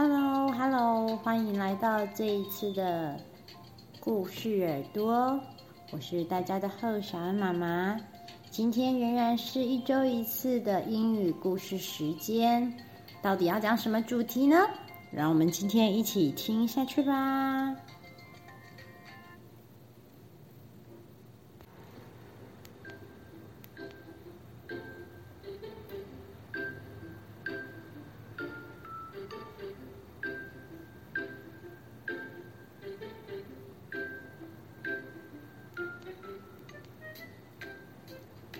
Hello，Hello，欢迎来到这一次的故事耳朵，我是大家的后小恩妈妈。今天仍然是一周一次的英语故事时间，到底要讲什么主题呢？让我们今天一起听下去吧。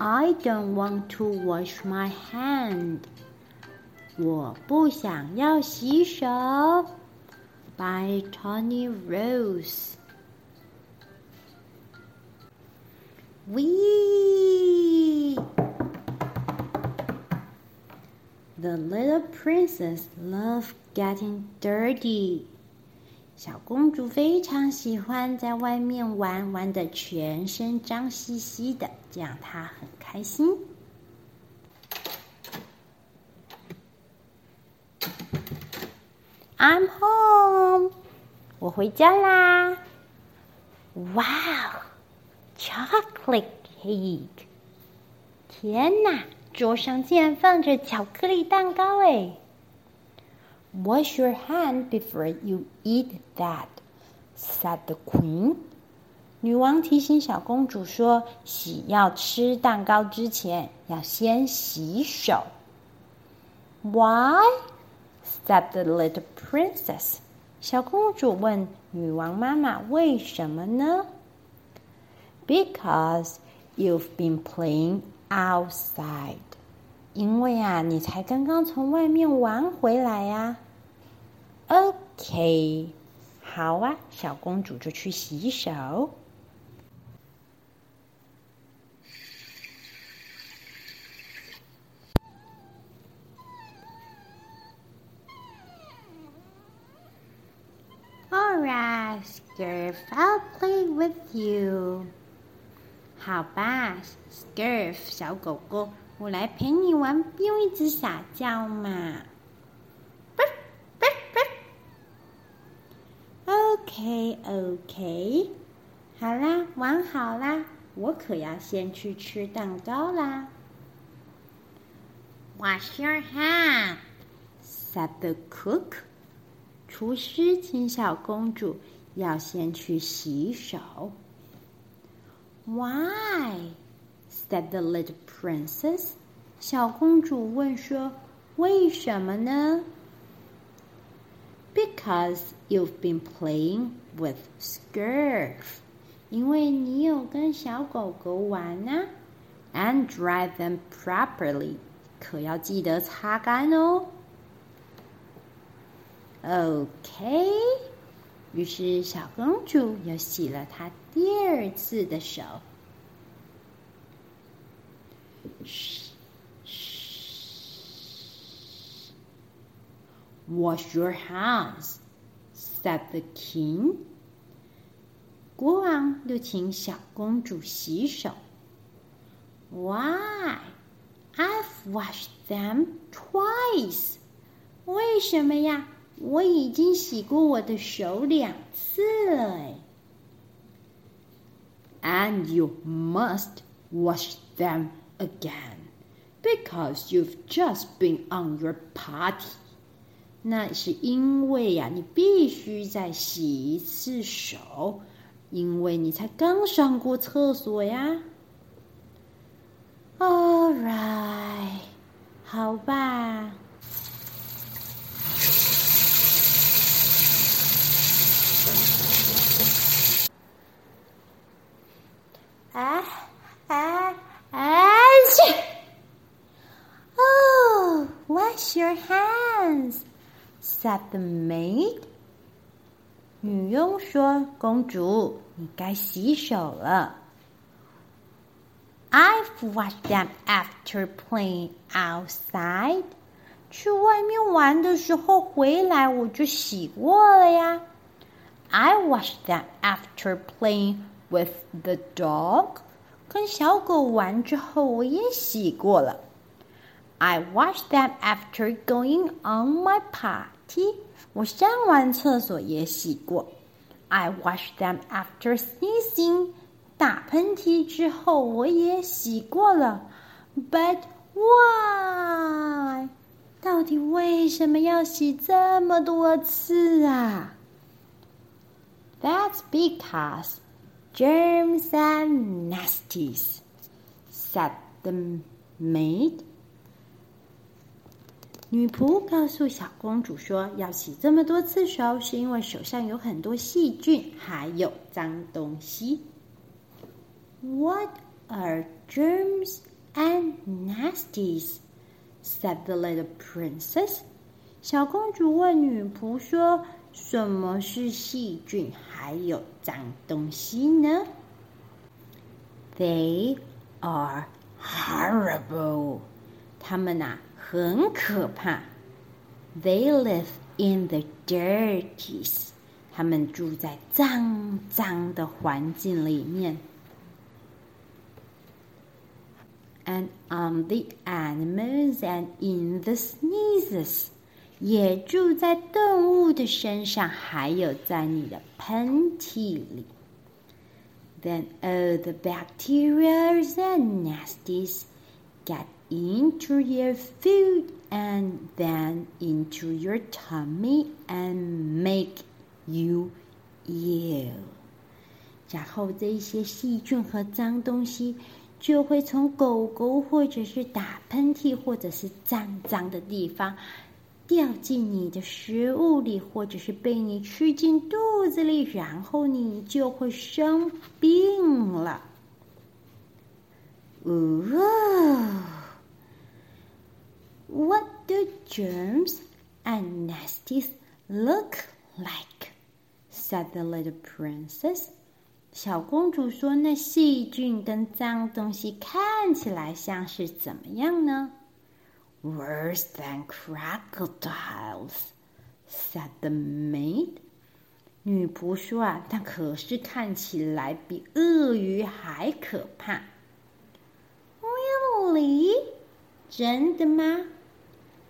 I don't want to wash my hand. 我不想要洗手。By Tony Ross. Wee! The little princess loved getting dirty. 小公主非常喜欢在外面玩，玩的全身脏兮兮的，这样她很开心。I'm home，我回家啦。Wow，chocolate cake！天哪，桌上竟然放着巧克力蛋糕哎 ！Wash your hand before you eat that," said the queen. 女王提醒小公主说：“洗要吃蛋糕之前，要先洗手。” Why? said the little princess. 小公主问女王妈妈：“为什么呢？” Because you've been playing outside. 因为啊，你才刚刚从外面玩回来呀。 OK，好啊，小公主就去洗手。Alright, Scarf, I'll play with you. 好吧，Scarf 小狗狗，我来陪你玩，不用一直撒娇嘛。OK，OK，好啦，玩好啦，我可要先去吃蛋糕啦。Wash your hand，said the cook。厨师请小公主要先去洗手。Why？said the little princess。小公主问说：“为什么呢？” because you've been playing with Scruff. and dry them properly. 可要记得擦干哦。OK，于是小公主又洗了她第二次的手。Wash your hands," said the king. 国王就请小公主洗手。Why? I've washed them twice. 为什么呀？我已经洗过我的手两次了哎。And you must wash them again because you've just been on your party. 那是因为呀，你必须再洗一次手，因为你才刚上过厕所呀。All right，好吧。said the maid。女佣说：“公主，你该洗手了。” I've washed them after playing outside。去外面玩的时候回来我就洗过了呀。I washed them after playing with the dog。跟小狗玩之后我也洗过了。 I wash them after going on my potty. 我上完厕所也洗过。I wash them after sneezing. 打喷嚏之后我也洗过了。But why？到底为什么要洗这么多次啊？That's because germs and nasties, said the maid. 女仆告诉小公主说：“要洗这么多次手，是因为手上有很多细菌，还有脏东西。” What are germs and nasties? said the little princess. 小公主问女仆说：“什么是细菌，还有脏东西呢？” They are horrible. 他们呐。很可怕。They live in the dirties，他们住在脏脏的环境里面。And on the animals and in the sneezes，也住在动物的身上，还有在你的喷嚏里。Then all the bacteria and nasties get into your food and then into your tummy and make you ill。然后这些细菌和脏东西就会从狗狗或者是打喷嚏或者是脏脏的地方掉进你的食物里，或者是被你吃进肚子里，然后你就会生病了。哦。germs and nasties look like? said the little princess. 小公主说：“那细菌跟脏东西看起来像是怎么样呢？”Worse than crocodiles, said the maid. 女仆说：“啊，但可是看起来比鳄鱼还可怕。”Really？真的吗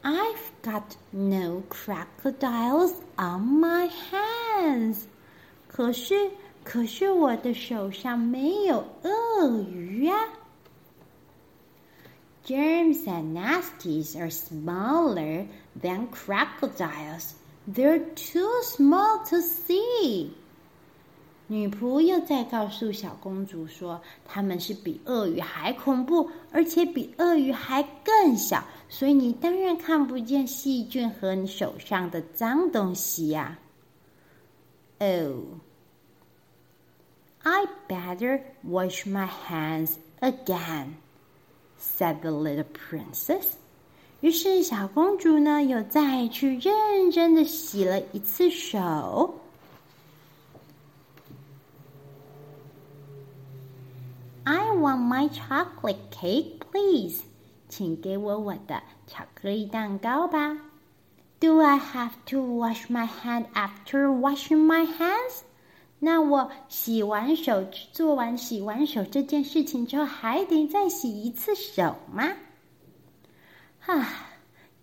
？I've got no crocodiles on my hands. 可是，可是我的手上没有鳄鱼呀。Germs and nasties are smaller than crocodiles. They're too small to see. 女仆又在告诉小公主说：“他们是比鳄鱼还恐怖，而且比鳄鱼还更小，所以你当然看不见细菌和你手上的脏东西呀。” Oh, I better wash my hands again," said the little princess. 于是小公主呢，又再去认真的洗了一次手。want my chocolate cake, please. 请给我我的巧克力蛋糕吧。Do I have to wash my hand after washing my hands? 那我洗完手，做完洗完手这件事情之后，还得再洗一次手吗？啊，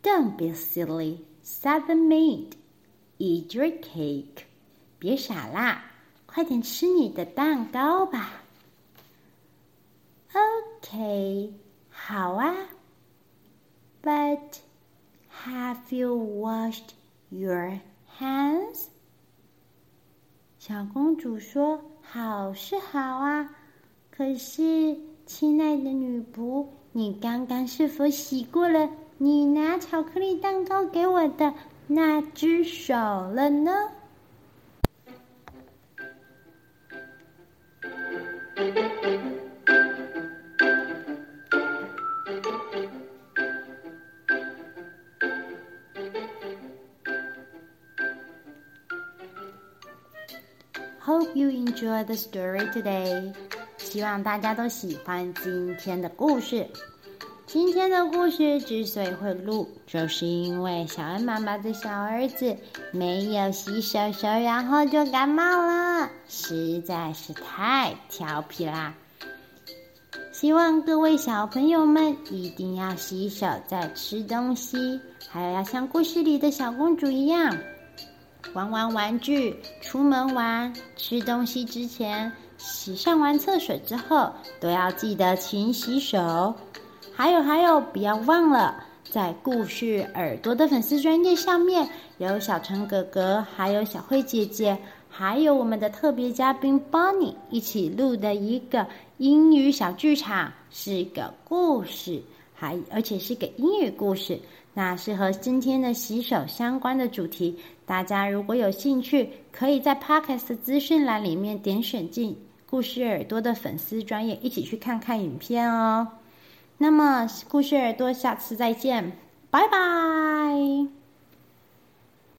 Don't be silly, said the maid. Eat your cake. 别傻啦，快点吃你的蛋糕吧。 Okay, 好啊。But have you washed your hands? 小公主说：“好是好啊，可是，亲爱的女仆，你刚刚是否洗过了你拿巧克力蛋糕给我的那只手了呢？” Hope you enjoy the story today。希望大家都喜欢今天的故事。今天的故事之所以会录，就是因为小恩妈妈的小儿子没有洗手手，然后就感冒了，实在是太调皮啦。希望各位小朋友们一定要洗手再吃东西，还有要像故事里的小公主一样，玩玩玩具，出门玩，吃东西之前，洗上完厕所之后，都要记得勤洗手。还有还有，不要忘了，在故事耳朵的粉丝专页上面，有小陈哥哥，还有小慧姐姐。还有我们的特别嘉宾 Bonnie 一起录的一个英语小剧场，是一个故事，还而且是个英语故事。那是和今天的洗手相关的主题。大家如果有兴趣，可以在 Podcast 资讯栏里面点选进故事耳朵的粉丝专业，一起去看看影片哦。那么故事耳朵，下次再见，拜拜。